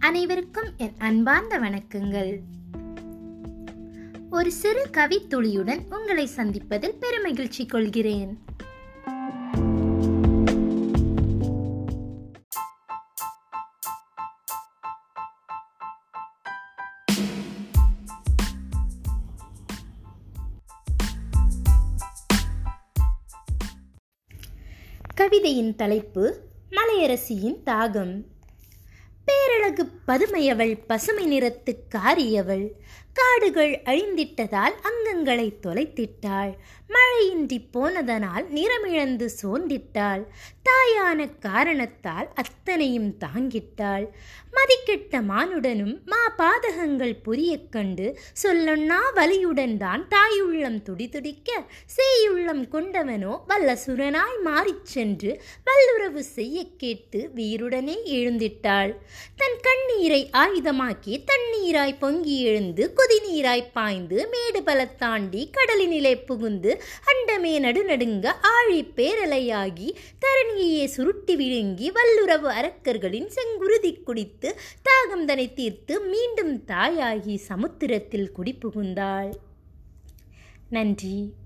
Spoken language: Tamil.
அனைவருக்கும் என் அன்பார்ந்த வணக்கங்கள். ஒரு சிறு கவித்துளியுடன் உங்களை சந்திப்பதில் பெருமகிழ்ச்சி கொள்கிறேன். கவிதையின் தலைப்பு மலையரசியின் தாகம். அழகு பதுமையவள் பசுமை நிறத்து காரியவள். காடுகள் அழிந்திட்டதால் அங்கங்களை தொலைத்திட்டாள். மழையின்றி போனதனால் நிறமிழந்து சோர்ந்திட்டாள். தாயான காரணத்தால் அத்தனையும் தாங்கிட்டாள். மதிக்கெட்ட மானுடனும் மா பாதகங்கள் புரிய கண்டு சொல்லொன்னா வலியுடன் தான் தாயுள்ளம் துடிதுடிக்க சேயுள்ளம் கொண்டவனோ வல்ல சுரனாய் மாறிச் சென்று வல்லுறவு செய்ய கேட்டு வீருடனே எழுந்திட்டாள். தன் கண்ணீரை ஆயுதமாக்கி தண்ணீராய் பொங்கி எழுந்து கொதிநீராய் பாய்ந்து மேடு பல தாண்டி கடலினிலே புகுந்து அண்டமே நடுநடுங்க ஆழி பேரலையாகி தரணியையே சுருட்டி விழுங்கி வல்லுறவு அரக்கர்களின் செங்குருதி குடித்து தாகம் தனை தீர்த்து மீண்டும் தாயாகி சமுத்திரத்தில் குடிபுகுந்தாள். நன்றி.